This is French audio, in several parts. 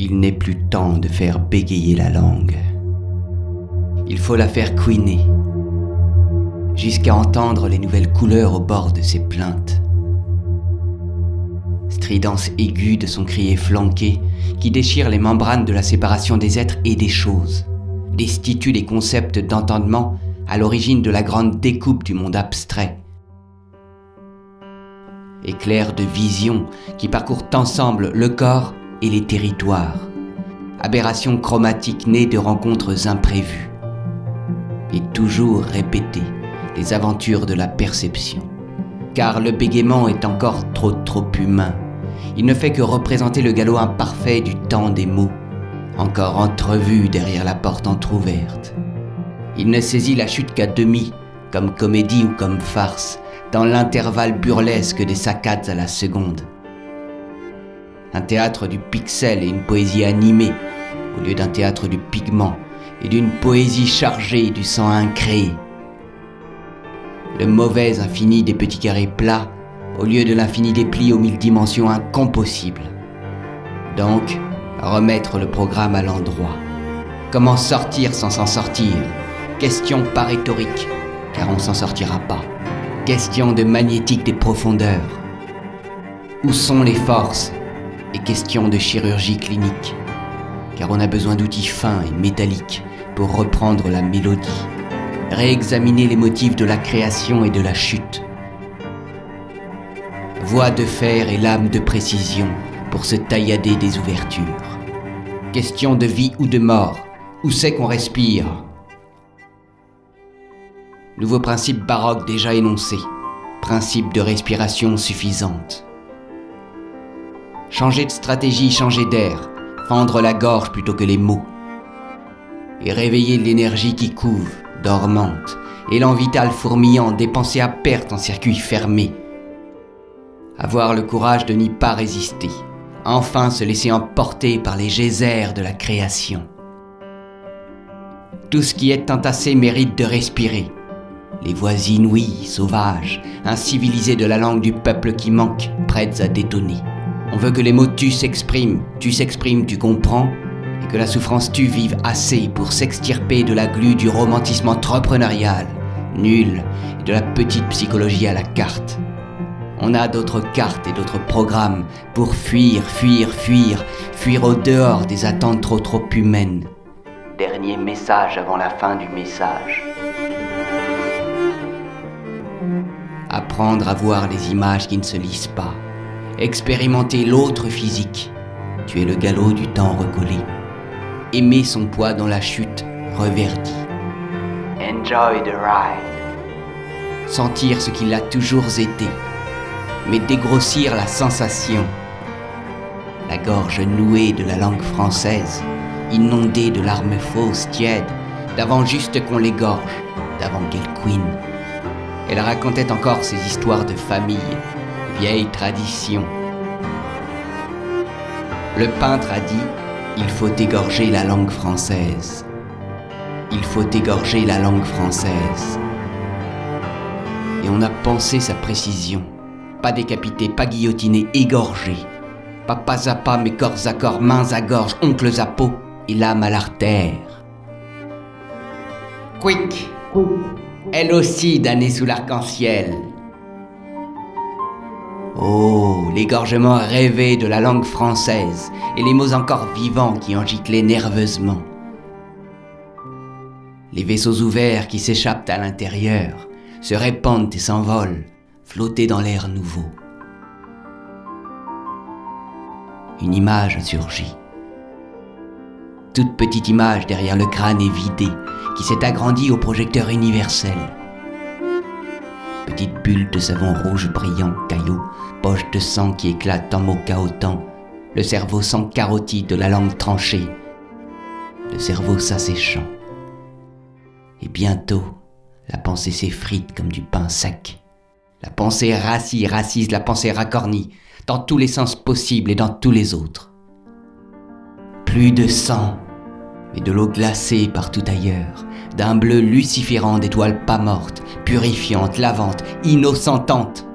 Il n'est plus temps de faire bégayer la langue. Il faut la faire couiner, jusqu'à entendre les nouvelles couleurs au bord de ses plaintes. Stridence aiguë de son cri efflanqué qui déchire les membranes de la séparation des êtres et des choses, destitue les concepts d'entendement à l'origine de la grande découpe du monde abstrait. Éclair de vision qui parcourent ensemble le corps et les territoires. Aberration chromatique née de rencontres imprévues. Et toujours répétée, les aventures de la perception. Car le bégaiement est encore trop trop humain. Il ne fait que représenter le galop imparfait du temps des mots, encore entrevu derrière la porte entr'ouverte. Il ne saisit la chute qu'à demi, comme comédie ou comme farce, dans l'intervalle burlesque des saccades à la seconde. Un théâtre du pixel et une poésie animée, au lieu d'un théâtre du pigment et d'une poésie chargée du sang incréé. Le mauvais infini des petits carrés plats, au lieu de l'infini des plis aux mille dimensions incompossibles. Donc, remettre le programme à l'endroit. Comment sortir sans s'en sortir? Question pas rhétorique, car on s'en sortira pas. Question de magnétique des profondeurs. Où sont les forces Et question de chirurgie clinique, car on a besoin d'outils fins et métalliques pour reprendre la mélodie, réexaminer les motifs de la création et de la chute. Voix de fer et lame de précision pour se taillader des ouvertures. Question de vie ou de mort, où c'est qu'on respire? Nouveau principe baroque déjà énoncé. Principe de respiration suffisante. Changer de stratégie, changer d'air. Fendre la gorge plutôt que les mots. Et réveiller l'énergie qui couve, dormante. Élan vital fourmillant, dépensé à perte en circuit fermé. Avoir le courage de n'y pas résister. Enfin se laisser emporter par les geysers de la création. Tout ce qui est entassé mérite de respirer les voix inouïes, sauvages, incivilisées de la langue du peuple qui manque, prêtes à détonner. On veut que les mots tu s'expriment, tu s'exprimes, tu comprends, et que la souffrance tu vive assez pour s'extirper de la glu du romantisme entrepreneurial, nul, et de la petite psychologie à la carte. On a d'autres cartes et d'autres programmes pour fuir, fuir, fuir, fuir au dehors des attentes trop trop humaines. Dernier message avant la fin du message. Apprendre à voir les images qui ne se lisent pas. Expérimenter l'autre physique. Tu es le galop du temps recollé. Aimer son poids dans la chute reverdie. Enjoy the ride. Sentir ce qu'il a toujours été. Mais dégrossir la sensation. La gorge nouée de la langue française, inondée de larmes fausses, tièdes, d'avant juste qu'on l'égorge, d'avant qu'elle couine. Elle racontait encore ses histoires de famille, vieilles traditions. Le peintre a dit, il faut égorger la langue française. Il faut égorger la langue française. Et on a pensé sa précision. Pas décapité, pas guillotiné, égorgé. Pas pas à pas, mais corps à corps, mains à gorge, oncles à peau et l'âme à l'artère. Quick! elle aussi damnée sous l'arc-en-ciel. Oh, l'égorgement rêvé de la langue française et les mots encore vivants qui en giclaient nerveusement. Les vaisseaux ouverts qui s'échappent à l'intérieur, se répandent et s'envolent, flottés dans l'air nouveau. Une image surgit. Toute petite image derrière le crâne évidé, qui s'est agrandi au projecteur universel. Petite bulle de savon rouge brillant, caillot, poche de sang qui éclate en mots chaotants, le cerveau sans carotide de la langue tranchée, le cerveau s'asséchant. Et bientôt, la pensée s'effrite comme du pain sec. La pensée rassie, racise la pensée racornie, dans tous les sens possibles et dans tous les autres. Plus de sang, mais de l'eau glacée partout ailleurs, d'un bleu luciférant d'étoiles pas mortes, purifiantes, lavantes, innocentantes.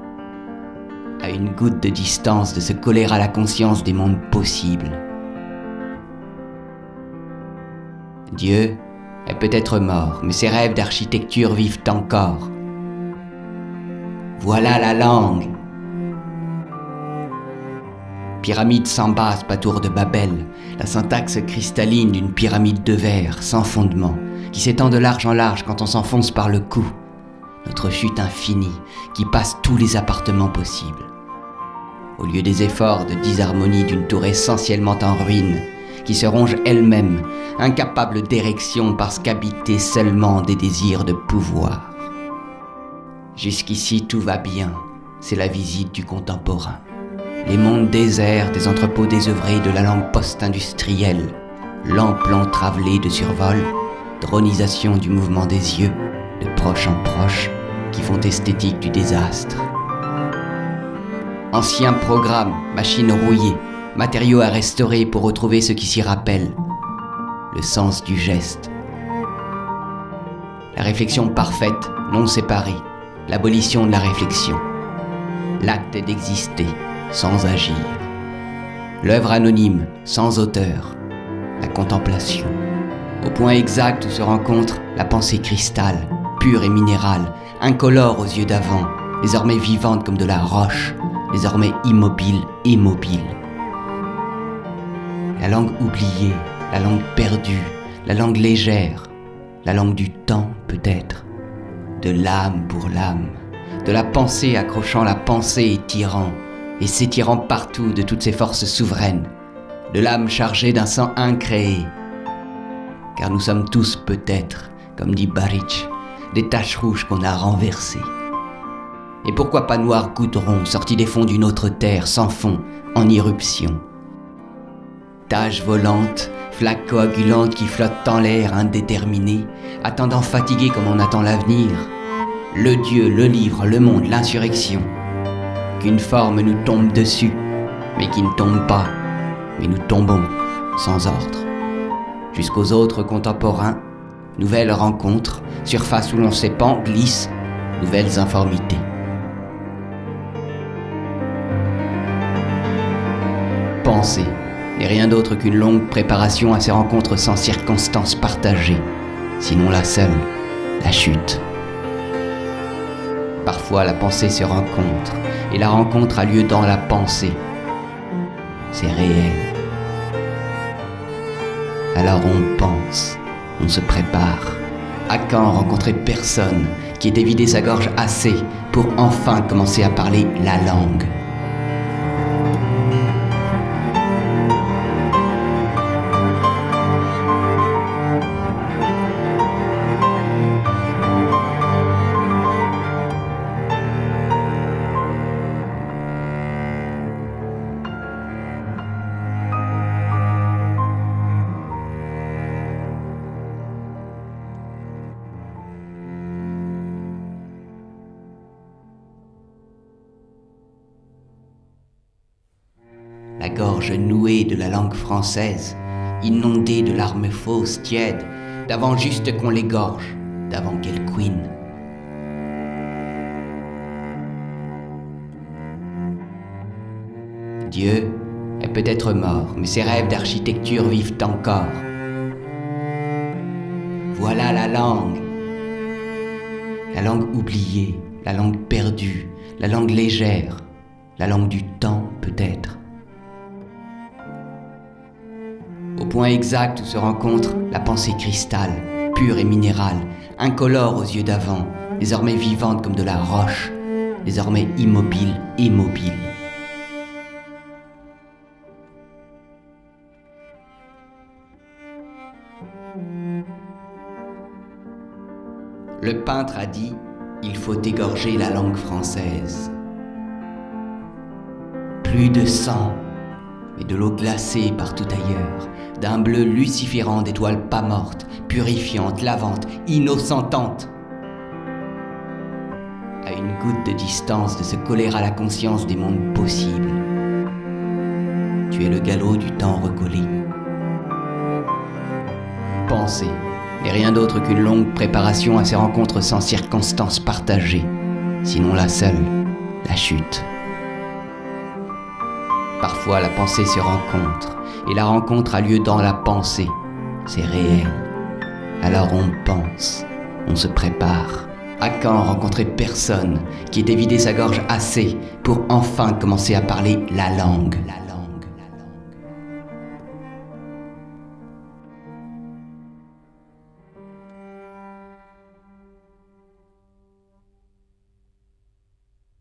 À une goutte de distance de se coller à la conscience des mondes possibles. Dieu est peut-être mort, mais ses rêves d'architecture vivent encore. Voilà la langue. Pyramide sans base, pas tour de Babel, la syntaxe cristalline d'une pyramide de verre, sans fondement, qui s'étend de large en large quand on s'enfonce par le cou. Notre chute infinie, qui passe tous les appartements possibles. Au lieu des efforts de disharmonie d'une tour essentiellement en ruine, qui se ronge elle-même, incapable d'érection parce qu'habitée seulement des désirs de pouvoir. Jusqu'ici tout va bien, c'est la visite du contemporain. Les mondes déserts des entrepôts désœuvrés de la langue post-industrielle, l'emplon travelé de survol, dronisation du mouvement des yeux, proche en proche, qui font esthétique du désastre. Ancien programme, machine rouillée, matériaux à restaurer pour retrouver ce qui s'y rappelle, le sens du geste. La réflexion parfaite, non séparée, l'abolition de la réflexion. L'acte d'exister sans agir. L'œuvre anonyme sans auteur. La contemplation. Au point exact où se rencontre la pensée cristal, pure et minérale, incolore aux yeux d'avant, désormais vivante comme de la roche, désormais immobile et mobile. La langue oubliée, la langue perdue, la langue légère, la langue du temps peut-être, de l'âme pour l'âme, de la pensée accrochant la pensée et tirant, et s'étirant partout de toutes ses forces souveraines, de l'âme chargée d'un sang incréé. Car nous sommes tous peut-être, comme dit Baric, des taches rouges qu'on a renversées. Et pourquoi pas noir goudron sorti des fonds d'une autre terre sans fond, en irruption? Taches volantes, flaques coagulantes qui flottent en l'air indéterminé, attendant fatigué comme on attend l'avenir. Le Dieu, le livre, le monde, l'insurrection. Qu'une forme nous tombe dessus, mais qui ne tombe pas, mais nous tombons sans ordre. Jusqu'aux autres contemporains, nouvelles rencontres, surface où l'on s'épand, glisse, nouvelles informités. Penser n'est rien d'autre qu'une longue préparation à ces rencontres sans circonstances partagées, sinon la seule, la chute. Parfois la pensée se rencontre, et la rencontre a lieu dans la pensée. C'est réel. Alors on pense, on se prépare. À quand rencontrer personne qui ait dévidé sa gorge assez pour enfin commencer à parler la langue la gorge nouée de la langue française, inondée de larmes fausses, tièdes, d'avant juste qu'on l'égorge, d'avant qu'elle couine. Dieu est peut-être mort, mais ses rêves d'architecture vivent encore. Voilà la langue. La langue oubliée, la langue perdue, la langue légère, la langue du temps peut-être. Au point exact où se rencontre la pensée cristal, pure et minérale, incolore aux yeux d'avant, désormais vivante comme de la roche, désormais immobile et mobile. Le peintre a dit il faut égorger la langue française. Plus de sang, mais de l'eau glacée partout ailleurs, d'un bleu luciférant d'étoiles pas mortes, purifiantes, lavantes, innocentantes. À une goutte de distance de se coller à la conscience des mondes possibles. Tu es le galop du temps recollé. Penser n'est rien d'autre qu'une longue préparation à ces rencontres sans circonstances partagées, sinon la seule, la chute. La pensée se rencontre, et la rencontre a lieu dans la pensée. C'est réel. Alors on pense, on se prépare. À quand rencontrer personne qui ait vidé sa gorge assez pour enfin commencer à parler la langue?